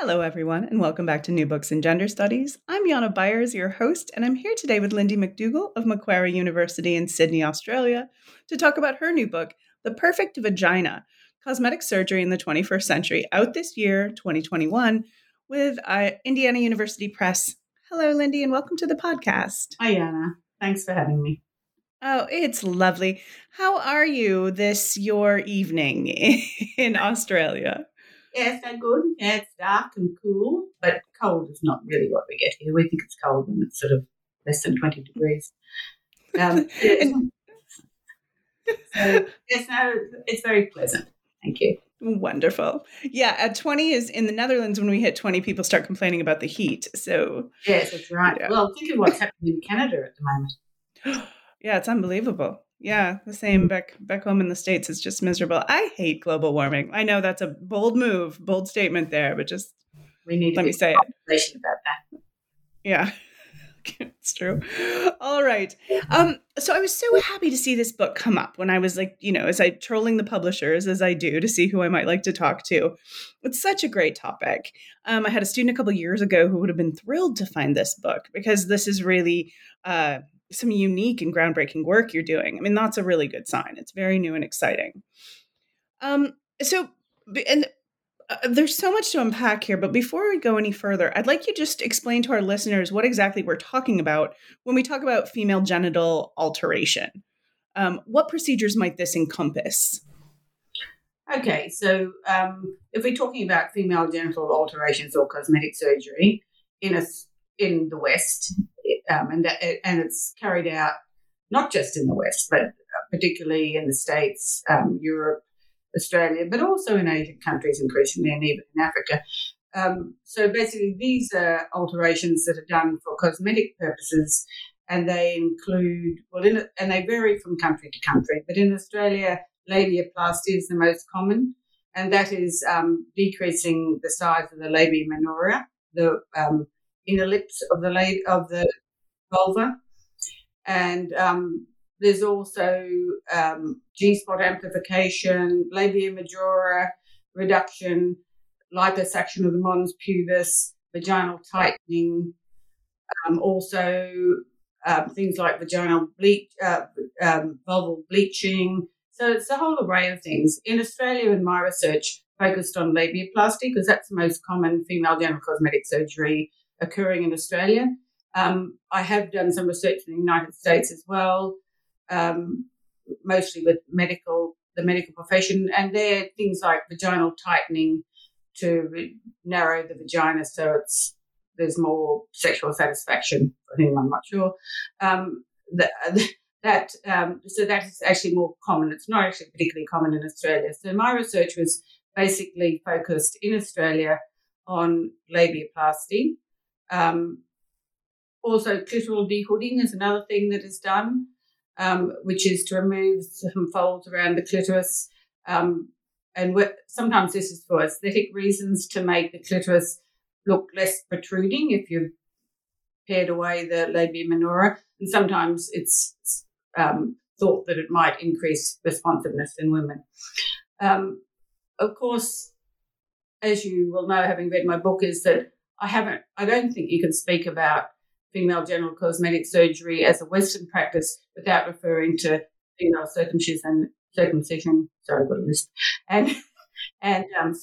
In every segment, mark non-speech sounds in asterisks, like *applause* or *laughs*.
Hello, everyone, and welcome back to New Books in Gender Studies. I'm Jana Byars, your host, and I'm here today with Lindy McDougall of Macquarie University in Sydney, Australia, to talk about her new book, The Perfect Vagina Cosmetic Surgery in the 21st Century, out this year, 2021, with uh, Indiana University Press. Hello, Lindy, and welcome to the podcast. Hi, Jana. Thanks for having me. Oh, it's lovely. How are you this your evening *laughs* in Australia? Yes, they're good. Yeah, it's dark and cool, but cold is not really what we get here. We think it's cold when it's sort of less than 20 degrees. Um, *laughs* so, yes, no, it's very pleasant. Thank you. Wonderful. Yeah, at 20 is in the Netherlands when we hit 20, people start complaining about the heat. So, yes, that's right. Yeah. Well, think of what's happening in Canada at the moment. *gasps* yeah, it's unbelievable. Yeah, the same back back home in the states. is just miserable. I hate global warming. I know that's a bold move, bold statement there, but just we need let me say it about that. Yeah, *laughs* it's true. All right. Um, so I was so happy to see this book come up when I was like, you know, as I trolling the publishers as I do to see who I might like to talk to. It's such a great topic. Um, I had a student a couple years ago who would have been thrilled to find this book because this is really uh, some unique and groundbreaking work you're doing. I mean, that's a really good sign. It's very new and exciting. Um, so, and uh, there's so much to unpack here, but before we go any further, I'd like you just explain to our listeners what exactly we're talking about when we talk about female genital alteration. Um, what procedures might this encompass? Okay, so um, if we're talking about female genital alterations or cosmetic surgery in a in the West, um, and that, and it's carried out not just in the West, but particularly in the States, um, Europe, Australia, but also in Asian countries increasingly, and even in Africa. Um, so basically, these are alterations that are done for cosmetic purposes, and they include well, in, and they vary from country to country. But in Australia, labiaplasty is the most common, and that is um, decreasing the size of the labia minora, the um, inner lips of the of the vulva. And um, there's also um, G spot amplification, labia majora reduction, liposuction of the mons pubis, vaginal tightening, um, also um, things like vaginal bleach, uh, um, vulval bleaching. So it's a whole array of things. In Australia, in my research, focused on labiaplasty because that's the most common female genital cosmetic surgery occurring in Australia. Um, I have done some research in the United States as well, um, mostly with medical, the medical profession, and there are things like vaginal tightening to re- narrow the vagina so it's there's more sexual satisfaction for whom I'm not sure. Um, that, that um, so that is actually more common. It's not actually particularly common in Australia. So my research was basically focused in Australia on labiaplasty. Um, also, clitoral dehooding is another thing that is done, um, which is to remove some folds around the clitoris. Um, and sometimes this is for aesthetic reasons to make the clitoris look less protruding if you've pared away the labia minora, and sometimes it's um, thought that it might increase responsiveness in women. Um, of course, as you will know, having read my book, is that I haven't, I don't think you can speak about female genital cosmetic surgery as a Western practice without referring to female circumcision, circumcision, sorry, I've got a list, and, and um,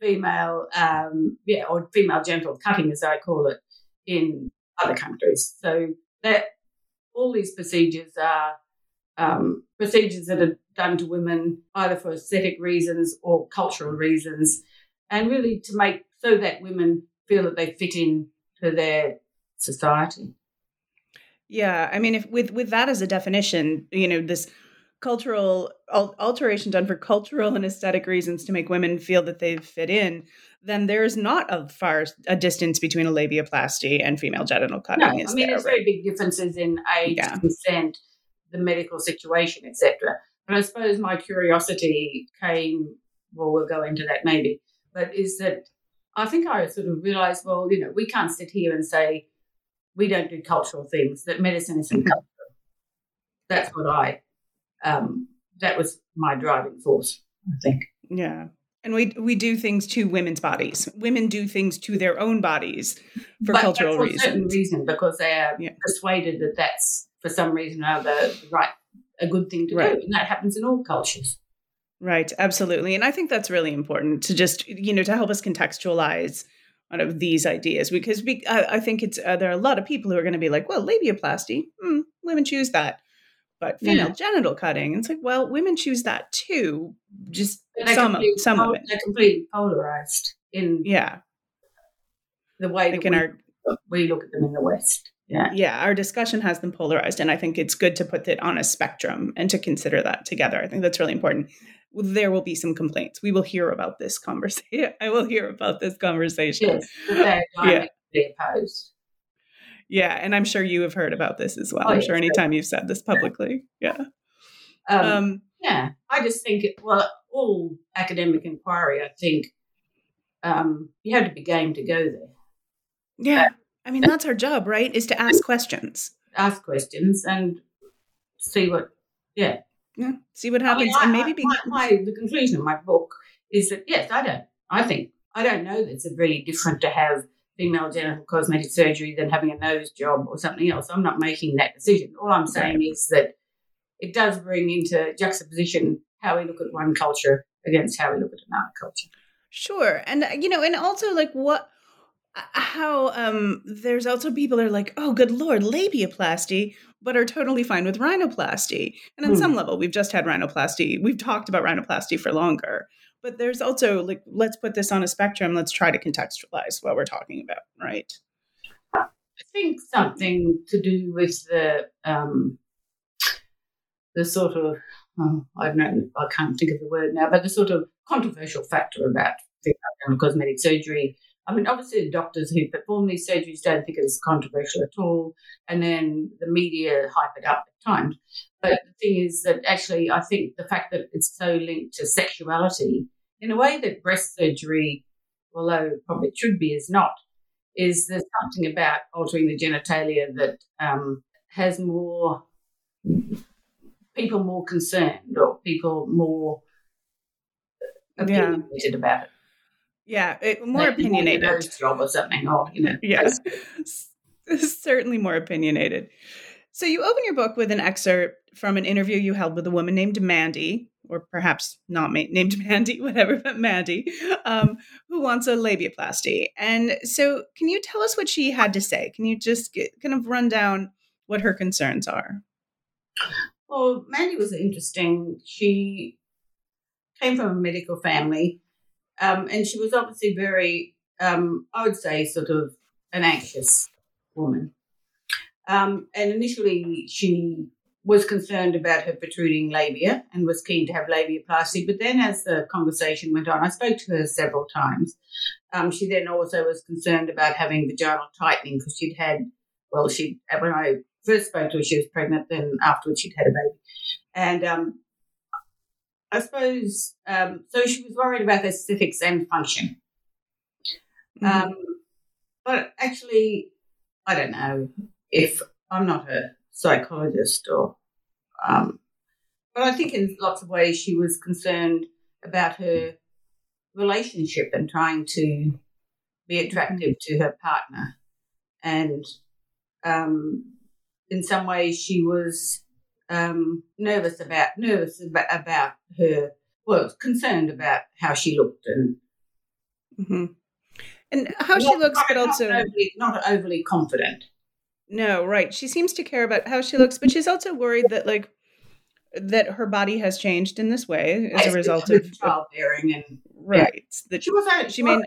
female, um, yeah, or female genital cutting, as I call it, in other countries. So that all these procedures are um, procedures that are done to women either for aesthetic reasons or cultural reasons, and really to make so that women feel that they fit in to their society. Yeah, I mean, if with with that as a definition, you know, this cultural alteration done for cultural and aesthetic reasons to make women feel that they fit in, then there's not a far a distance between a labiaplasty and female genital cutting. No, I mean, there, there's right? very big differences in age, yeah. consent, the medical situation, etc. But I suppose my curiosity came. Well, we'll go into that maybe. But is that I think I sort of realised, well, you know, we can't sit here and say we don't do cultural things. That medicine isn't mm-hmm. cultural. That's what I. Um, that was my driving force. I think. Yeah. And we we do things to women's bodies. Women do things to their own bodies for but, cultural for reasons. A certain reason, because they are yeah. persuaded that that's for some reason or other right a good thing to right. do, and that happens in all cultures. Right, absolutely, and I think that's really important to just you know to help us contextualize one of these ideas because we, I, I think it's uh, there are a lot of people who are going to be like, well, labiaplasty, hmm, women choose that, but female yeah. genital cutting, it's like, well, women choose that too, just some some pol- women. They're completely polarized in yeah the way that we, our, we look at them in the West. Yeah. Yeah. Our discussion has them polarized. And I think it's good to put it on a spectrum and to consider that together. I think that's really important. There will be some complaints. We will hear about this conversation. *laughs* I will hear about this conversation. Yes, *laughs* yeah. opposed. Yeah. And I'm sure you have heard about this as well. Oh, I'm yes, sure anytime you've said this publicly. Yeah. Um, um, yeah. I just think, it, well, all academic inquiry, I think um, you have to be game to go there. Yeah. I mean, that's our job, right? Is to ask questions. Ask questions and see what, yeah. Yeah. See what happens. I mean, and maybe be- my, my, the conclusion of my book is that, yes, I don't, I think, I don't know that it's really different to have female genital cosmetic surgery than having a nose job or something else. I'm not making that decision. All I'm saying right. is that it does bring into juxtaposition how we look at one culture against how we look at another culture. Sure. And, uh, you know, and also like what, how um there's also people that are like oh good lord labiaplasty but are totally fine with rhinoplasty. And on hmm. some level we've just had rhinoplasty. We've talked about rhinoplasty for longer. But there's also like let's put this on a spectrum. Let's try to contextualize what we're talking about right? I think something to do with the um the sort of oh, i don't know i can't think of the word now but the sort of controversial factor about cosmetic surgery I mean, obviously, the doctors who perform these surgeries don't think it's controversial at all, and then the media hype it up at times. But the thing is that actually, I think the fact that it's so linked to sexuality, in a way that breast surgery, although probably it should be, is not, is there's something about altering the genitalia that um, has more people more concerned or people more opinionated yeah. about it. Yeah, it, more like opinionated. Job or something, or you know. Yeah, certainly more opinionated. So you open your book with an excerpt from an interview you held with a woman named Mandy, or perhaps not ma- named *laughs* Mandy, whatever, but Mandy, um, who wants a labiaplasty. And so, can you tell us what she had to say? Can you just get, kind of run down what her concerns are? Well, Mandy was interesting. She came from a medical family um, and she was obviously very, um, I would say, sort of an anxious woman. Um, and initially, she was concerned about her protruding labia and was keen to have labiaplasty. But then, as the conversation went on, I spoke to her several times. Um, she then also was concerned about having vaginal tightening because she'd had, well, she when I first spoke to her, she was pregnant. Then afterwards, she'd had a baby, and um, I suppose um, so. She was worried about aesthetics and function. Mhm. Um, but actually, I don't know if I'm not a psychologist or, um, but I think in lots of ways she was concerned about her relationship and trying to be attractive to her partner, and um, in some ways she was um, nervous about nervous about, about her well concerned about how she looked and Mhm. And how she looks, not- but not also overly, not overly confident. no, right. She seems to care about how she looks, but she's also worried that like that her body has changed in this way as a result of childbearing and right. That she was only- she may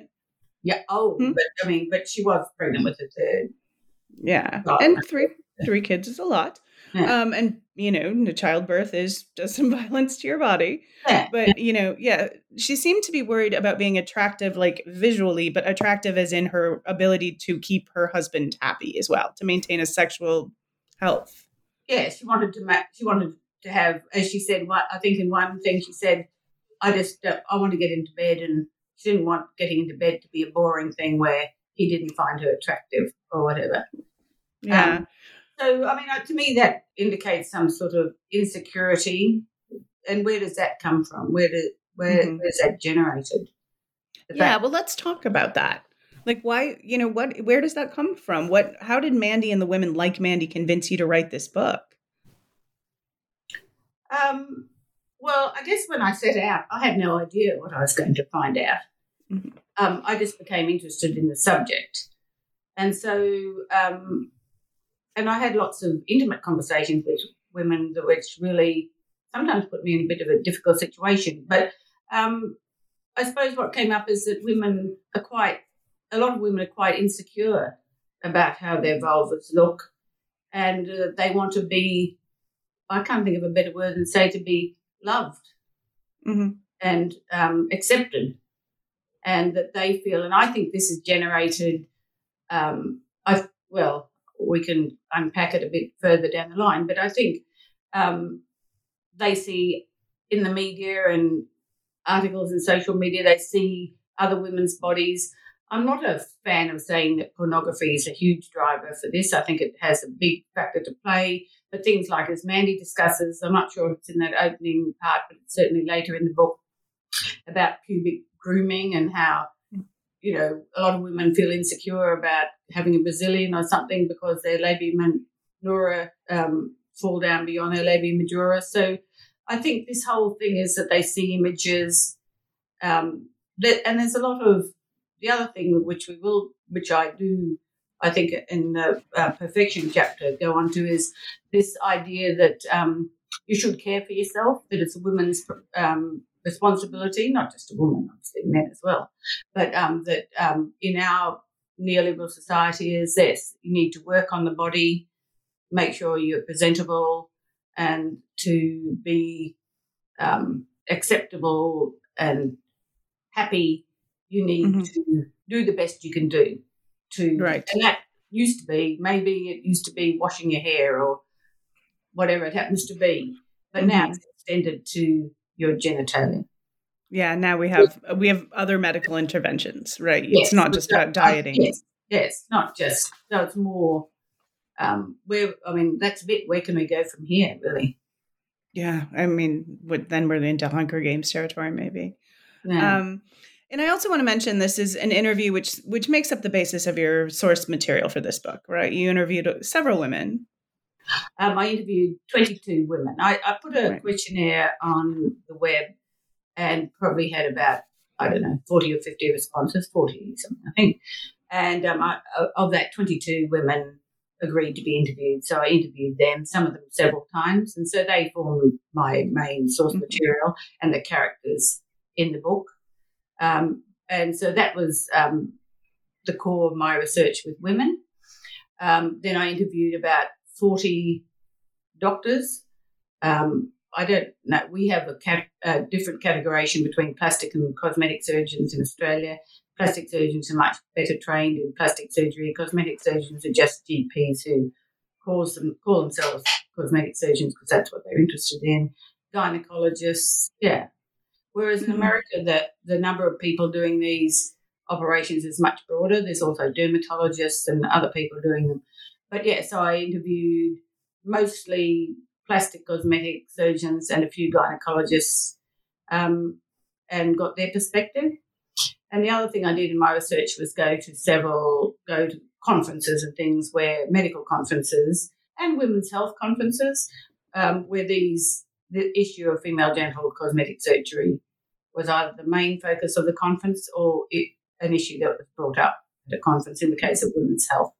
yeah oh Hmm? but I mean but she was pregnant with a third yeah, and three three kids is a lot. Yeah. Um, and you know, the childbirth is does some *laughs* violence to your body. yeah But you know, yeah, she seemed to be worried about being attractive, like visually, but attractive as in her ability to keep her husband happy as well, to maintain a sexual health. yeah she wanted to ma- she wanted to have as she said what I think in one thing she said I just uh, I want to get into bed and she didn't want getting into bed to be a boring thing where he didn't find her attractive or whatever Yeah. Um, So, I mean, uh, to me, that indicates some sort of insecurity. And where does that come from? Where do, where, Mhm. where's that generated? The yeah, fact- well, let's talk about that. Like, why, you know, what, where does that come from? What, how did Mandy and the women like Mandy convince you to write this book? Um, well, I guess when I set out, I had no idea what I was going to find out. Mhm. Um, I just became interested in the subject. And so, um, and I had lots of intimate conversations with women, that which really sometimes put me in a bit of a difficult situation. But um, I suppose what came up is that women are quite, a lot of women are quite insecure about how their vulvas look. And uh, they want to be I can't think of a better word than say to be loved hmm and um, accepted, and that they feel. And I think this is generated. Um, I well, we can unpack it a bit further down the line, but I think um, they see in the media and articles in social media they see other women's bodies. I'm not a fan of saying that pornography is a huge driver for this. I think it has a big factor to play. But things like, as Mandy discusses, I'm not sure it's in that opening part, but certainly later in the book, about pubic grooming and how, you know, a lot of women feel insecure about having a Brazilian or something because their labia minora um, fall down beyond their labia majora. So I think this whole thing is that they see images, um, that, and there's a lot of the other thing which we will, which I do, I think in the uh, perfection chapter go on to is this idea that um, you should care for yourself, that it's a woman's um, responsibility, not just a woman, obviously men as well, but um, that um, in our neoliberal society is this: you need to work on the body, make sure you're presentable, and to be um, acceptable and happy, you need Mhm. to do the best you can do. To Right. and that used to be maybe it used to be washing your hair or whatever it happens to be, but now Mhm. it's extended to your genitalia. Yeah. Now we have, we have other medical interventions, right? Yes, it's not just about dieting. Yes, yes, not just so it's more. Um, where I mean, that's a bit. Where can we go from here? Really? Yeah. I mean, then we're into Hunger Games territory, maybe. Yeah. Um, and I also want to mention this is an interview which which makes up the basis of your source material for this book, right? You interviewed several women. Um, I interviewed 22 women. I, I put a Right. questionnaire on the web and probably had about, I don't know, 40 or 50 responses, 40 something, I think. And um, I, of that, 22 women agreed to be interviewed. So I interviewed them, some of them several times. And so they form my main source Mhm. material and the characters in the book. Um, and so that was um, the core of my research with women. Um, then I interviewed about 40 doctors. Um, I don't know. We have a, cat, a different categorization between plastic and cosmetic surgeons in Australia. Plastic surgeons are much better trained in plastic surgery. Cosmetic surgeons are just GPs who calls them, call themselves cosmetic surgeons because that's what they're interested in. Gynecologists, yeah. Whereas in America, the, the number of people doing these operations is much broader. There's also dermatologists and other people doing them. But yeah, so I interviewed mostly plastic cosmetic surgeons and a few gynecologists um, and got their perspective. And the other thing I did in my research was go to several, go to conferences and things where medical conferences and women's health conferences um, where these the issue of female genital cosmetic surgery was either the main focus of the conference or it, an issue that was brought up at a conference in the case of women's health.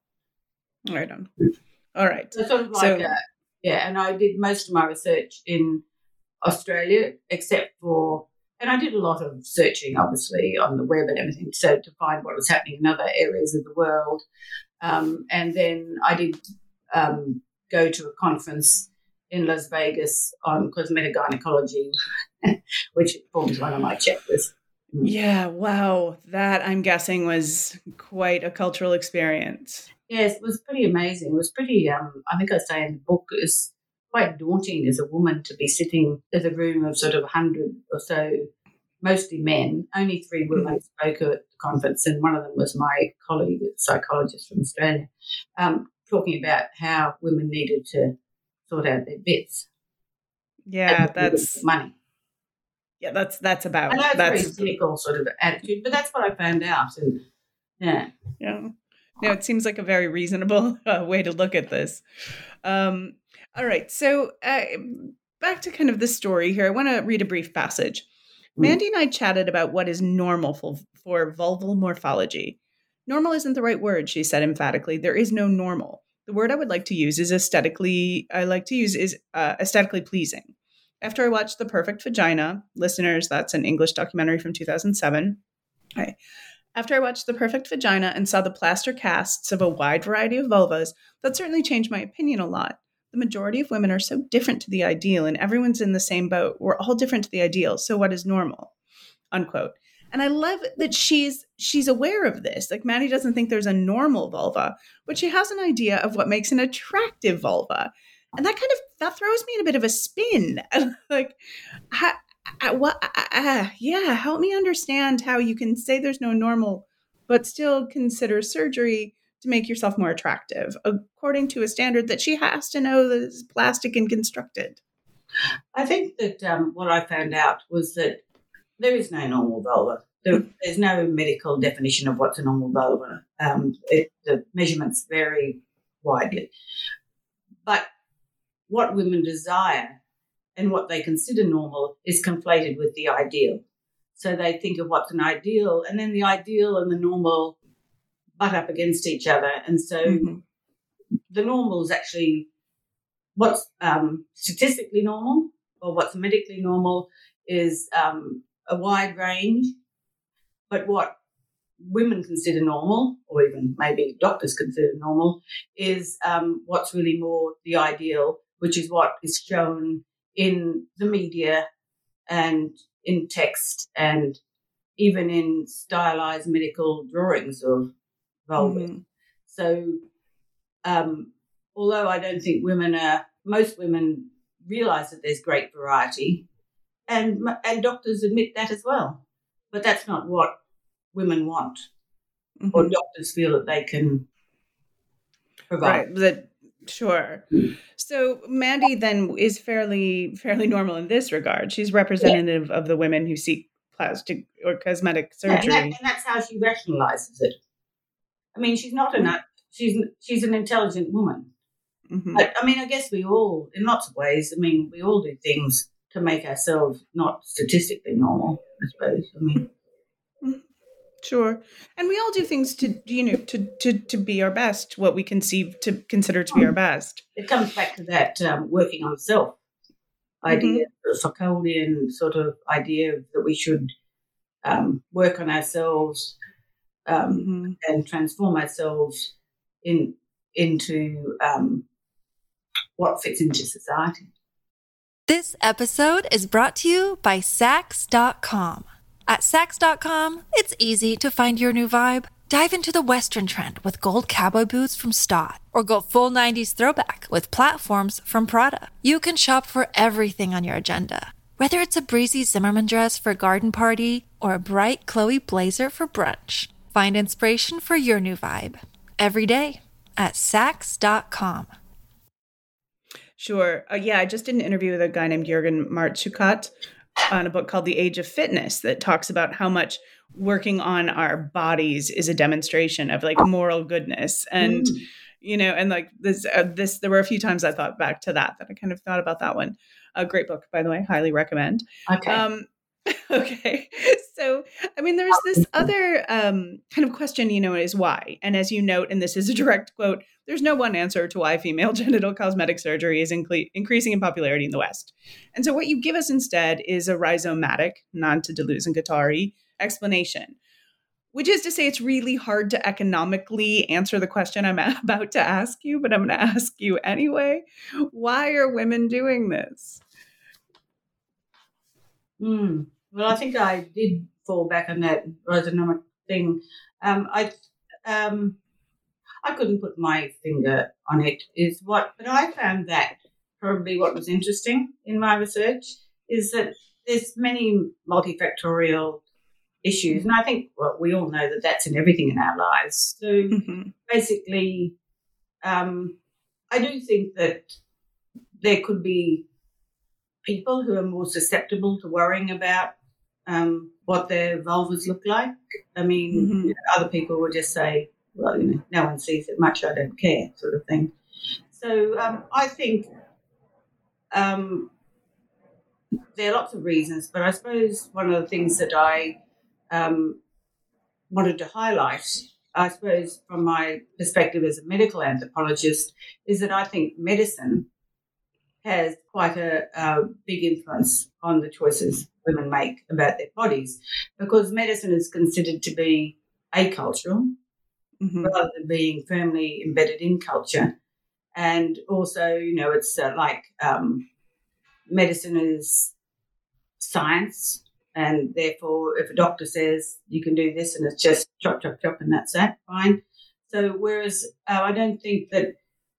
Right on. All right. So sort of like so, yeah, and I did most of my research in Australia, except for, and I did a lot of searching, obviously, on the web and everything, so to find what was happening in other areas of the world. Um, and then I did um, go to a conference in Las Vegas on cosmetic gynecology, *laughs* which forms one of my checklists. Mm. Yeah, wow. That I'm guessing was quite a cultural experience. Yes, it was pretty amazing. It was pretty, um, I think I say in the book, it's quite daunting as a woman to be sitting in a room of sort of 100 or so, mostly men. Only three women mm. spoke at the conference, and one of them was my colleague, a psychologist from Australia, um, talking about how women needed to sort out their bits. Yeah, that's money. Yeah, that's that's about. I know it's that's very cynical sort of attitude, but that's what I found out, and yeah, yeah. No, it seems like a very reasonable *laughs* uh, way to look at this. Um, all right, so uh, back to kind of the story here. I want to read a brief passage. Mm. Mandy and I chatted about what is normal for, for vulval morphology. Normal isn't the right word, she said emphatically. There is no normal. The word I would like to use is aesthetically, I like to use is uh, aesthetically pleasing. After I watched The Perfect Vagina, listeners, that's an English documentary from 2007. Okay. After I watched The Perfect Vagina and saw the plaster casts of a wide variety of vulvas, that certainly changed my opinion a lot. The majority of women are so different to the ideal, and everyone's in the same boat. We're all different to the ideal. So, what is normal? Unquote. And I love that she's she's aware of this. Like Mandy doesn't think there's a normal vulva, but she has an idea of what makes an attractive vulva. And that kind of that throws me in a bit of a spin. *laughs* like how, what uh, yeah, help me understand how you can say there's no normal but still consider surgery to make yourself more attractive according to a standard that she has to know that is plastic and constructed. I think that um, what I found out was that there is no normal vulva. There, there's no medical definition of what's a normal vulva. Um, it, the measurements vary widely. But what women desire and what they consider normal is conflated with the ideal. So they think of what's an ideal, and then the ideal and the normal butt up against each other. And so mm-hmm. the normal is actually what's um, statistically normal or what's medically normal is um, a wide range, but what women consider normal, or even maybe doctors consider normal, is um, what's really more the ideal, which is what is shown in the media and in text and even in stylized medical drawings of vulva. Mm-hmm. So, um, although I don't think women are, most women realize that there's great variety, and and doctors admit that as well. But that's not what women want, mm-hmm. or doctors feel that they can provide. Right. That sure. So Mandy then is fairly fairly normal in this regard. She's representative yeah. of the women who seek plastic or cosmetic surgery, yeah, and, that, and, that's how she rationalizes it. I mean, she's not mm-hmm. a she's she's an intelligent woman. Mm-hmm. But, I mean, I guess we all, in lots of ways, I mean, we all do things to make ourselves not statistically normal, I suppose. I mean, sure. And we all do things to, you know, to, to, to be our best, what we conceive to consider to be our best. It comes back to that um, working on self idea, mm-hmm. the Foucauldian sort of idea that we should um, work on ourselves um, mm-hmm. and transform ourselves in into um, what fits into society. This episode is brought to you by Saks.com. At Saks.com, it's easy to find your new vibe. Dive into the Western trend with gold cowboy boots from Staud, or go full 90s throwback with platforms from Prada. You can shop for everything on your agenda Whether it's a breezy Zimmerman dress for a garden party or a bright Chloe blazer for brunch, find inspiration for your new vibe every day at Saks.com. Sure. Uh, yeah, I just did an interview with a guy named Jürgen Martschukat on a book called The Age of Fitness that talks about how much working on our bodies is a demonstration of like moral goodness and mm. you know and like this uh, this there were a few times I thought back to that that I kind of thought about that one. A great book by the way, highly recommend. Okay. Um *laughs* okay. So, I mean, there's this other um, kind of question, you know, is why? And as you note, and this is a direct quote, there's no one answer to why female *laughs* genital cosmetic surgery is inc- increasing in popularity in the West. And so, what you give us instead is a rhizomatic, non to Deleuze and Guattari, explanation, which is to say, it's really hard to economically answer the question I'm *laughs* about to ask you, but I'm going to ask you anyway. Why are women doing this? Hmm. Well, I think I did fall back on that rhizomatic thing. Um, I um, I couldn't put my finger on it. Is what, but I found that probably what was interesting in my research is that there's many multifactorial issues, and I think well, we all know that that's in everything in our lives. So mm-hmm. basically, um, I do think that there could be people who are more susceptible to worrying about um, what their vulvas look like. I mean, mm-hmm. you know, other people will just say, well, you know, no one sees it much, I don't care, sort of thing. So um, I think um, there are lots of reasons, but I suppose one of the things that I um, wanted to highlight, I suppose, from my perspective as a medical anthropologist, is that I think medicine has quite a, a big influence on the choices women make about their bodies because medicine is considered to be acultural mm-hmm. rather than being firmly embedded in culture. And also, you know, it's uh, like um, medicine is science. And therefore, if a doctor says you can do this and it's just chop, chop, chop, and that's that, fine. So, whereas uh, I don't think that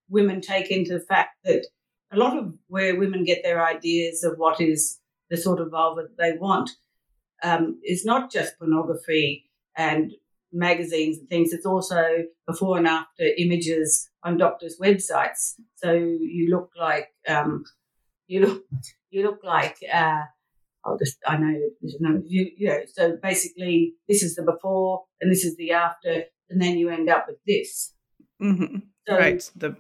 women take into the fact that a lot of where women get their ideas of what is the sort of vulva that they want um, is not just pornography and magazines and things. It's also before and after images on doctors' websites. So you look like um, you look you look like uh, I'll just I know you you know. So basically, this is the before and this is the after, and then you end up with this. Mm-hmm. So right. The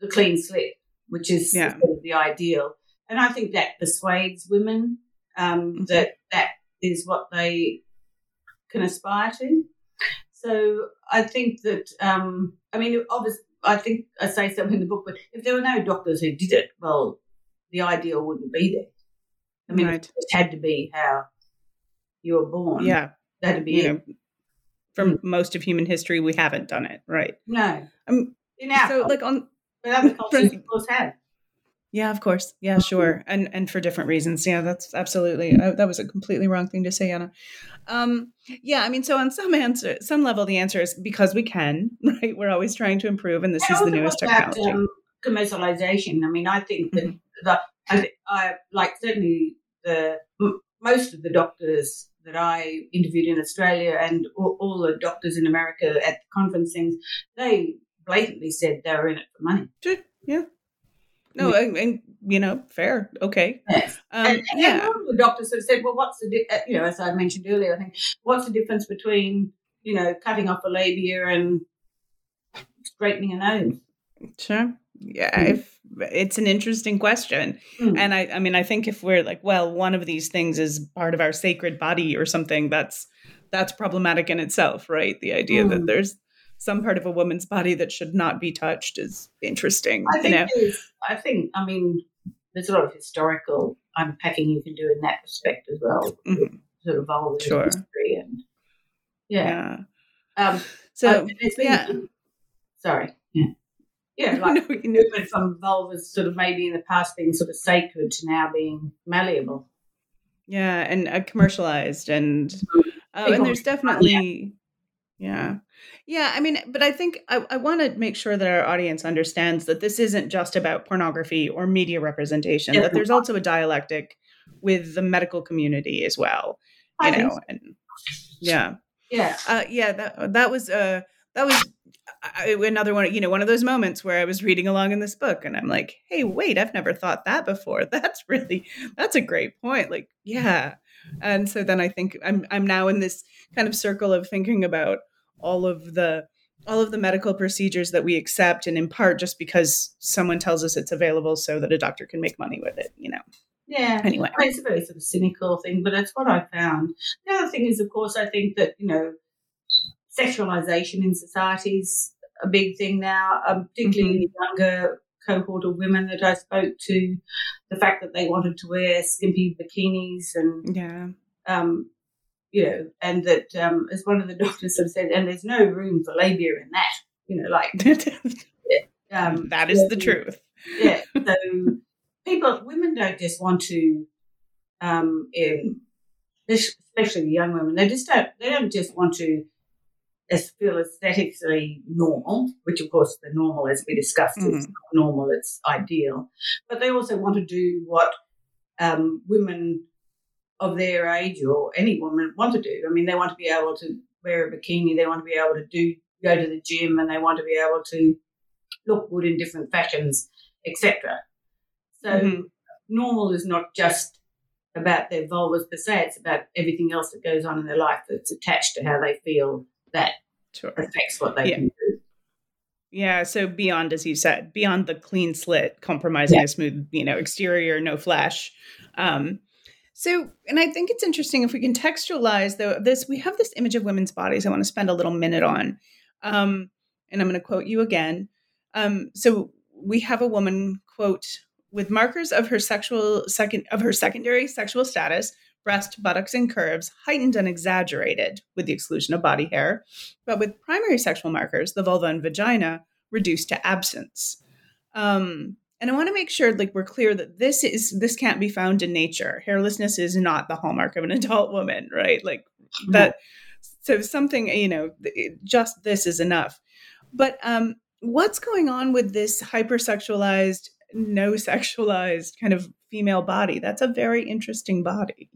the clean slip, which is yeah. sort of the ideal. And I think that persuades women um, mm-hmm. that that is what they can aspire to. So I think that, um, I mean, obviously, I think I say something in the book, but if there were no doctors who did it, well, the ideal wouldn't be there. I mean, right. it had to be how you were born. Yeah. That'd be it. from mm. most of human history, we haven't done it, right? No. Um, in our so, like on. But other cultures, of course, have. Yeah, of course. Yeah, sure. And and for different reasons. Yeah, that's absolutely. Uh, that was a completely wrong thing to say, Anna. Um, yeah, I mean, so on some answer, some level, the answer is because we can. *laughs* Right, we're always trying to improve, and this is the newest technology. um, commercialization. I mean, I think that mm-hmm. the I, I, like certainly the m- most of the doctors that I interviewed in Australia and all, all the doctors in America at the conference things, they blatantly said they were in it for money. Sure. Yeah. No, and, and, you know, fair, okay. *laughs* Yes. Um, and, and yeah. the doctors have said, well, what's the, di-, uh, you know, as I mentioned earlier, I think, what's the difference between, you know, cutting off a labia and straightening a nose? Sure. Yeah, mm. if it's an interesting question. Mm. And I I mean I think if we're like, well, one of these things is part of our sacred body or something, that's that's problematic in itself, right? The idea mm. that there's some part of a woman's body that should not be touched is interesting. I think, you know? I think, I mean, there's a lot of historical unpacking you can do in that respect as well. Mm-hmm. Sort of vulva sure. history and yeah. yeah. Um, so uh, been, yeah. Sorry. Yeah. Yeah, like *laughs* no, you know. from vulvas sort of maybe in the past being sort of sacred to now being malleable. Yeah, and uh, commercialized and mm-hmm. uh, and there's definitely yeah. Yeah. I mean, but I think I, I want to make sure that our audience understands that this isn't just about pornography or media representation, yeah. that there's also a dialectic with the medical community as well. You I know, so. and yeah, Yeah. uh, yeah, that that was uh that was uh, another one. You know, one of those moments where I was reading along in this book, and I'm like, hey, wait, I've never thought that before. *laughs* That's really that's a great point. Like, yeah, and so then I think I'm I'm now in this kind of circle of thinking about all of the all of the medical procedures that we accept and in part just because someone tells us it's available so that a doctor can make money with it you know Yeah. anyway I mean, it's a very sort of cynical thing, but that's what I found. The other thing is, of course, I think that, you know, sexualization in society is a big thing now, um, particularly in the younger cohort of women that I spoke to. The fact that they wanted to wear skimpy bikinis and, yeah um, you know, and that, um, as one of the *laughs* doctors sort of said, and there's no room for labia in that, you know, like. *laughs* Um, that is the truth yeah. *laughs* So people, women don't just want to, um, in, especially the young women, they just don't. They don't just want to as feel aesthetically normal, which of course the normal, as we discussed, is Mhm. not normal. It's ideal, but they also want to do what um, women of their age or any woman want to do. I mean, they want to be able to wear a bikini. They want to be able to do go to the gym, and they want to be able to look good in different fashions etc. So Mhm. normal is not just about their vulvas per se; it's about everything else that goes on in their life that's attached to how they feel that sure affects what they Yeah. can do. yeah so beyond as you said beyond the clean slit compromising Yeah. a smooth you know exterior no flash um so and i think it's interesting if we contextualize though this we have this image of women's bodies i want to spend a little minute on. Um and i'm going to quote you again. Um so we have a woman quote with markers of her sexual second of her secondary sexual status breast buttocks and curves heightened and exaggerated with the exclusion of body hair but with primary sexual markers the vulva and vagina reduced to absence. Um and i want to make sure like we're clear that this is this can't be found in nature. Hairlessness is not the hallmark of an *laughs* adult woman right? Like that so something you know just this is enough. But um what's going on with this hypersexualized no sexualized kind of female body? That's a very interesting body.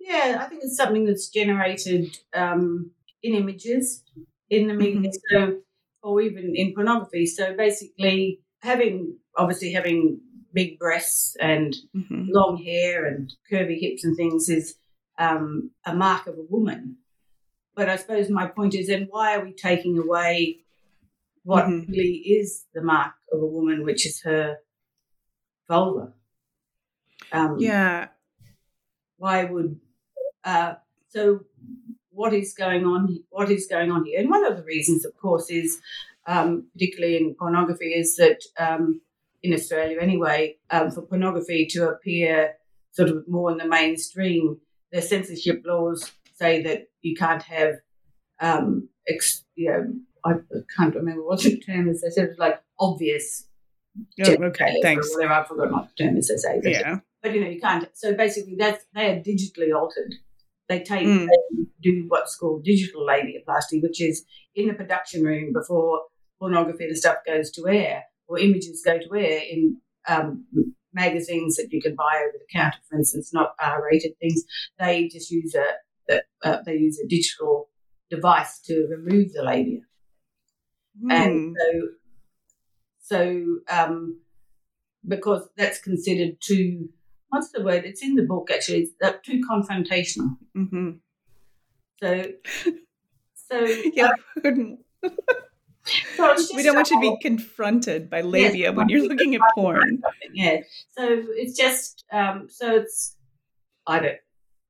Yeah, I think it's something that's generated um, in images in the media, so or even in pornography. So basically, having obviously having big breasts and Mhm. long hair and curvy hips and things is um, a mark of a woman. But I suppose my point is then why are we taking away what Mhm. really is the mark of a woman, which is her vulva? Um, yeah Why would uh, so? What is going on? What is going on here? And one of the reasons, of course, is um, particularly in pornography, is that um, in Australia anyway, um, for pornography to appear sort of more in the mainstream, the censorship laws say that you can't have, um, ex, you know, I can't remember what the term is. They said it like obvious. Oh, okay thanks Whatever, I forgot what the term is they say. but- yeah But you know, you can't. So basically, that's they are digitally altered. They take Mm. they do what's called digital labiaplasty, which is in the production room before pornography and stuff goes to air or images go to air in um, magazines that you can buy over the counter, for instance, not R-rated things. They just use a uh, they use a digital device to remove the labia, Hmm. and so so um, because that's considered too what's the word? It's in the book actually. It's uh, too confrontational. hmm So so *laughs* yeah *laughs* so we don't want you to be confronted by labia when you're looking at porn yeah. So it's just um, so it's I don't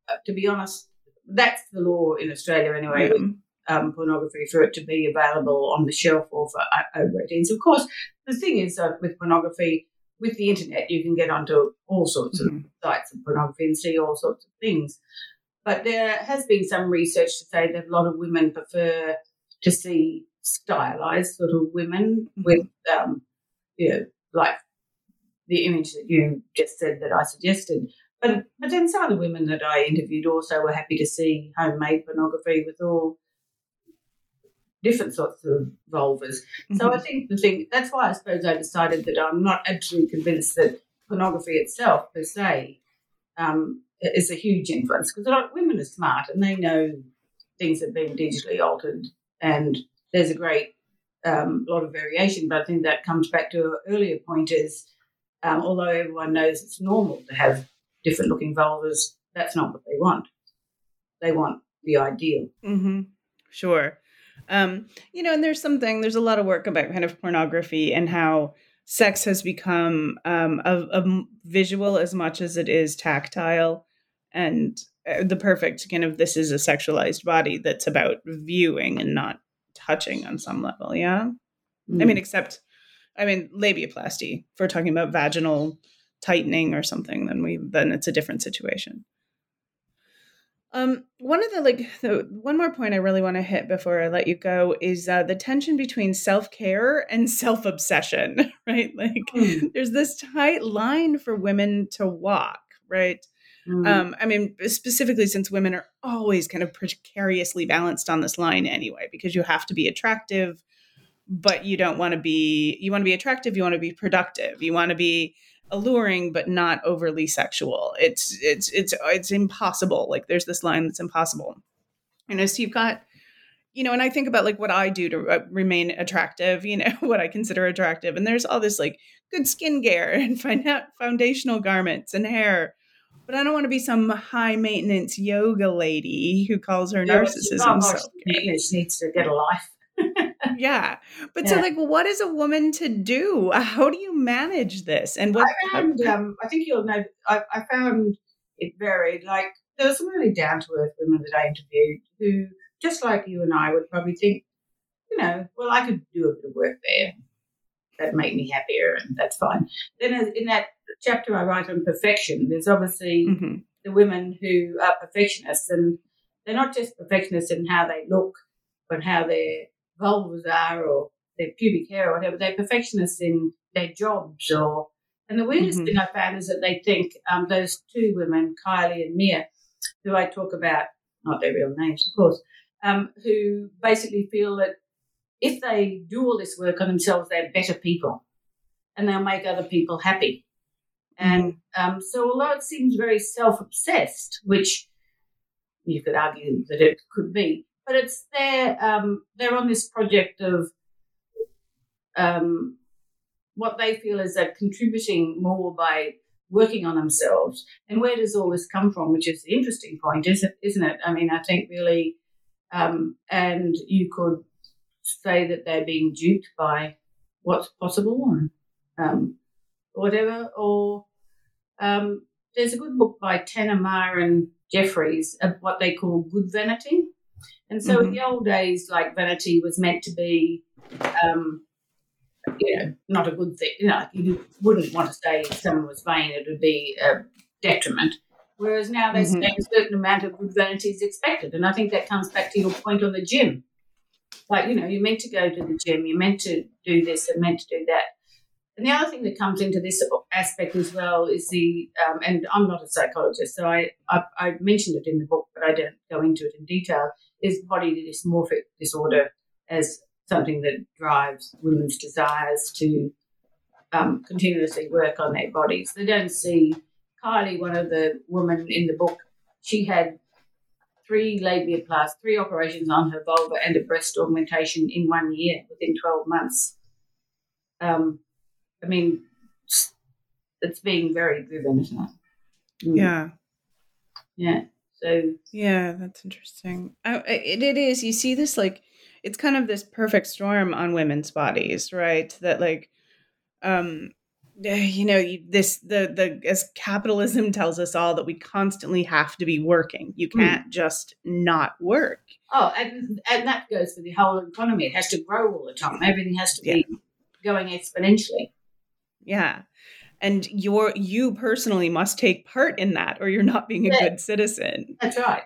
uh, to be honest. That's the law in Australia anyway. with, Um, pornography for it to be available on the shelf or for uh, over 18s. Of course, the thing is uh, with pornography, with the internet, you can get onto all sorts of Mhm. sites of pornography and see all sorts of things. But there has been some research to say that a lot of women prefer to see stylized sort of women with, um, you know, like the image that you just said that I suggested. But but then some of the women that I interviewed also were happy to see homemade pornography with all different sorts of vulvas. So I think the thing that's why I suppose I decided that I'm not absolutely convinced that pornography itself per se um, is a huge influence because a lot of women are smart and they know things have been digitally altered, and there's a great um, lot of variation. But I think that comes back to an earlier point: is um, although everyone knows it's normal to have different looking vulvas, that's not what they want. They want the ideal. Mm-hmm. Sure. Um, you know, and there's something, there's a lot of work about kind of pornography and how sex has become um, a, a visual as much as it is tactile. And uh, the perfect kind of this is a sexualized body that's about viewing and not touching on some level. Yeah. Mm. I mean, except, I mean, labiaplasty, if we're talking about vaginal tightening or something, then we, then it's a different situation. Um, one of the like the one more point I really want to hit before I let you go is uh, the tension between self care and self obsession. *laughs* Right, like mm. there's this tight line for women to walk. Right. Mm. Um, I mean, specifically since women are always kind of precariously balanced on this line anyway, because you have to be attractive, but you don't want to be. You want to be attractive. You want to be productive. You want to be alluring but not overly sexual. It's it's it's it's impossible. Like there's this line that's impossible. You know, so you've got you know, and I think about like what I do to uh, remain attractive, you know, *laughs* what I consider attractive. And there's all this like good skin care and *laughs* find out foundational garments and hair. But I don't want to be some high maintenance yoga lady who calls her yeah, narcissism She needs to get a life *laughs* yeah. But yeah. so like what is a woman to do? How do you manage this? And what I found um, I think you'll know I, I found it varied. Like there were some really down to earth women that I interviewed who, just like you and I, would probably think, you know, well, I could do a bit of work there. That'd make me happier, and that's fine. Then in that chapter I write on perfection, there's obviously mm-hmm. the women who are perfectionists, and they're not just perfectionists in how they look, but how they're vulvas are or their pubic hair or whatever. They're perfectionists in their jobs or. And the weirdest mm-hmm. thing I found is that they think um, those two women, Kylie and Mia, who I talk about, not their real names, of course, um, who basically feel that if they do all this work on themselves, they're better people and they'll make other people happy. And mm-hmm. um, so, although it seems very self obsessed, which you could argue that it could be, but it's they're um, they're on this project of um, what they feel is that contributing more by working on themselves. And where does all this come from? Which is the interesting point, isn't isn't it? I mean, I think really, um, and you could say that they're being duped by what's possible and um, whatever. Or um, there's a good book by Tanner Maher and Jeffries of what they call good vanity. And so mm-hmm. in the old days, like vanity was meant to be, um, you know, not a good thing. You know, you wouldn't want to say if someone was vain, it would be a detriment. Whereas now there's mm-hmm. a certain amount of good vanity is expected. And I think that comes back to your point on the gym. Like, you know, you're meant to go to the gym, you're meant to do this and meant to do that. And the other thing that comes into this aspect as well is the, um, and I'm not a psychologist, so I, I, I mentioned it in the book, but I don't go into it in detail, is body dysmorphic disorder as something that drives women's desires to um, continuously work on their bodies. They don't see Kylie, one of the women in the book, she had three labiaplasty, three operations on her vulva and a breast augmentation in one year within 12 months. Um, I mean, it's being very driven, isn't it? Mm. Yeah. Yeah. So yeah, that's interesting. I, it, it is. You see this like it's kind of this perfect storm on women's bodies, right? That like, um, you know, this the the as capitalism tells us all that we constantly have to be working. You hmm. can't mm. just not work. Oh, and and that goes for the whole economy. It has to grow all the time. Everything has to be going exponentially. Yeah and you're you personally must take part in that or you're not being a yeah. good citizen that's right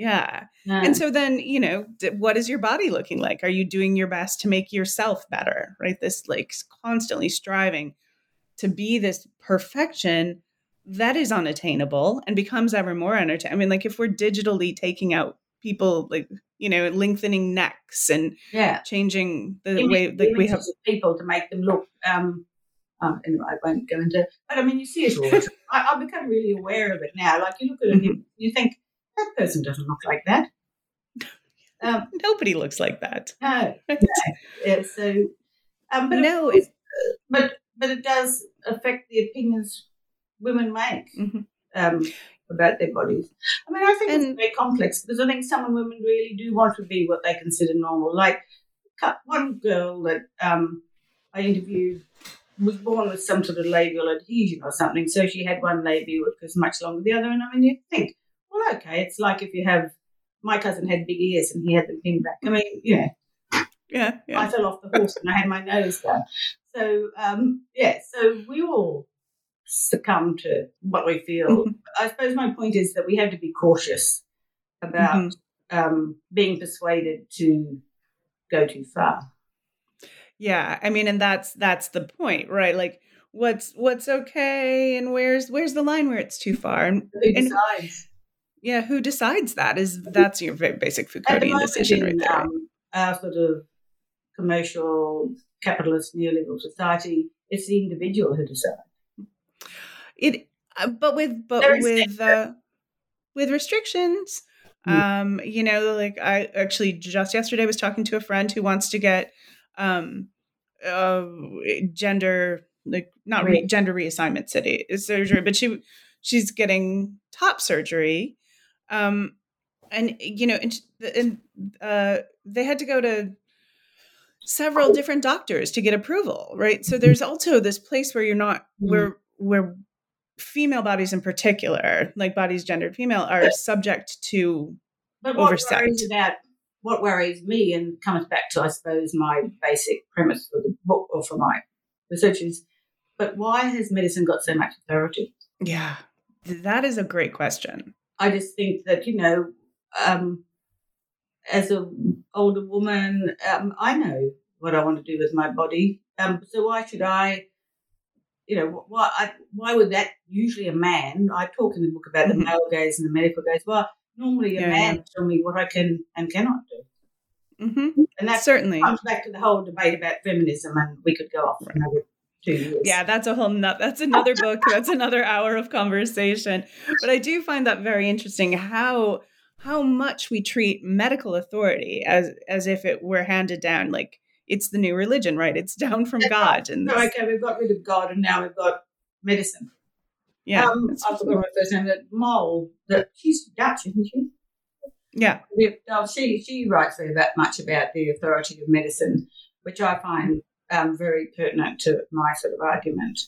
yeah. yeah. And so then, you know, what is your body looking like? Are you doing your best to make yourself better? Right? This like constantly striving to be this perfection that is unattainable and becomes ever more unattainable. I mean, like if we're digitally taking out people like, you know, lengthening necks and yeah. changing the way like we have people to make them look um Um, anyway, I won't go into. But I mean, you see it all. I, I've become really aware of it now. Like you look at it, you, you think that person doesn't look like that. Um, *laughs* Nobody looks like that. no, no. *laughs* Yeah, so, um, but no, uh, but but it does affect the opinions women make Mhm. um, about their bodies. I mean, I think And- it's very complex because I think some women really do want to be what they consider normal. Like one girl that um, I interviewed was born with some sort of labial adhesion or something, so she had one labial which was much longer than the other. And I mean, you think, well, okay, it's like if you have. My cousin had big ears and he had them pinned back. I mean, yeah. know, yeah, I fell off the horse and I had my nose done. So um, yeah, so we all succumb to what we feel. Mhm. I suppose my point is that we have to be cautious about Mhm. um, being persuaded to go too far. Yeah, I mean, and that's that's the point, right? Like, what's what's okay, and where's where's the line where it's too far, and Who And- decides? yeah, who decides that? Is that's your very basic Foucauldian decision right there? um, our sort of commercial capitalist neoliberal society, it's the individual who decides. It, uh, but with but with uh, with restrictions, Mm. um, you know, like I actually just yesterday was talking to a friend who wants to get um, uh, gender like not re- gender reassignment city surgery, but she she's getting top surgery, um, and you know, and, and uh, they had to go to several different doctors to get approval, right? So there's also this place where you're not Mhm. where where female bodies in particular, like bodies gendered female, are subject to But Oversight. about what worries me and comes back to I suppose my basic premise for the book or for my research is but why has medicine got so much authority? yeah. That is a great question. I just think that, you know, um, as an older woman, um, I know what I want to do with my body. Um, so why should I, you know, why I, why would that usually a man? I talk in the book about Mhm. the male gaze and the medical gaze. Well, normally a Yeah, man yeah. tell me what I can and cannot do, hmm and that Certainly. comes back to the whole debate about feminism, and we could go off for another two. Yeah, that's a whole no, that's another book. That's another hour of conversation. But I do find that very interesting how how much we treat medical authority as as if it were handed down like it's the new religion, right? It's down from God and So okay, we've got rid of God, and now we've got medicine. Yeah. um, I forgot her first name. That Mol. That she's Dutch, isn't she? yeah. No, she she writes very that much about the authority of medicine, which I find um, very pertinent to my sort of argument.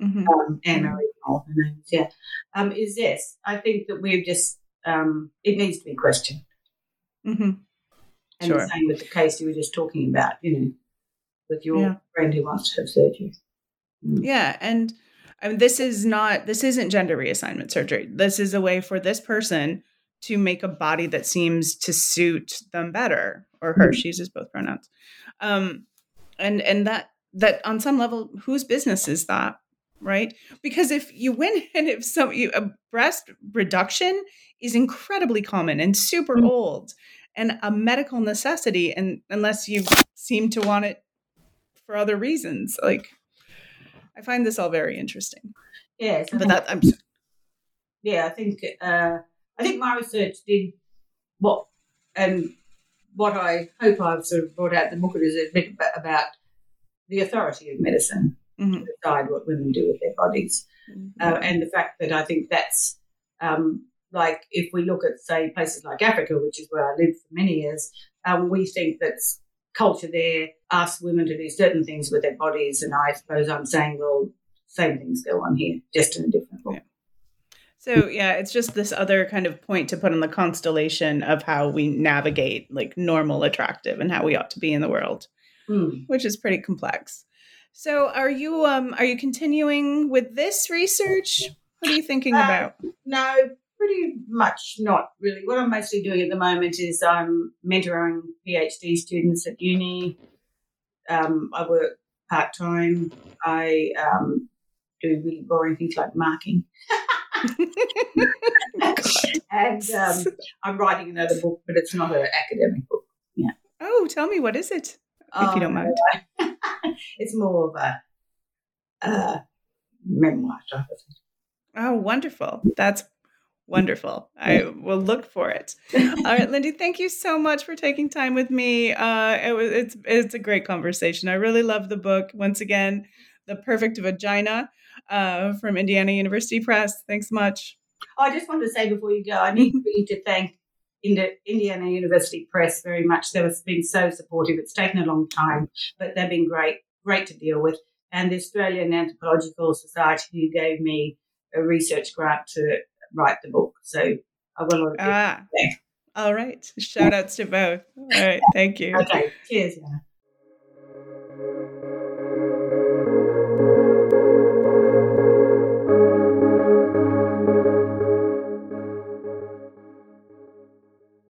Mhm. Um, Anne Marie Mole, her name is yeah. Um, is yes, I think that we've just um, it needs to be questioned, Mhm. and Sure. the same with the case you were just talking about. You know, with your Yeah. friend who wants to have surgery. Yeah, and I mean, this is not this isn't gender reassignment surgery. This is a way for this person to make a body that seems to suit them better, or her. Mhm. She uses both pronouns, um, and and that that on some level, whose business is that, right? Because if you win *laughs* and if some you, a breast reduction is incredibly common and super Mhm. old and a medical necessity, and unless you seem to want it for other reasons, like I find this all very interesting. Yes, I But think- that I'm yeah, I think uh, I think my research did what and what I hope I've sort of brought out the book is a bit about the authority of medicine mhm. to decide what women do with their bodies, uh, and the fact that I think that's um, like if we look at say places like Africa, which is where I lived for many years, um, we think that culture there asks women to do certain things with their bodies, and I suppose I'm saying well, same things go on here, just in a different way. So yeah, it's just this other kind of point to put on the constellation of how we navigate like normal attractive and how we ought to be in the world, Hmm. which is pretty complex. So are you um are you continuing with this research? What are you thinking Uh, about? No, pretty much not really. What I'm mostly doing at the moment is I'm mentoring PhD students at uni. Um, I work part time. I um, do really boring things like marking. *laughs* and um, I'm writing another book, but it's not an academic book. Yeah. Oh, tell me what is it? If you don't Um, mind. *laughs* it's more of a uh, memoir type of thing. Oh, wonderful. That's wonderful. I will look for it. *laughs* All right, Lindy, thank you so much for taking time with me. Uh, it was it's it's a great conversation. I really love the book. Once again, The Perfect Vagina uh, from Indiana University Press. Thanks much. Oh, I just wanted to say before you go, I need *laughs* you to thank Indiana University Press very much. They've been so supportive. It's taken a long time, but they've been great, great to deal with. And the Australian Anthropological Society who gave me a research grant to write the book. So I will. Ah, all right. Shout outs to both. All right. Thank you. Okay. Cheers, Jana.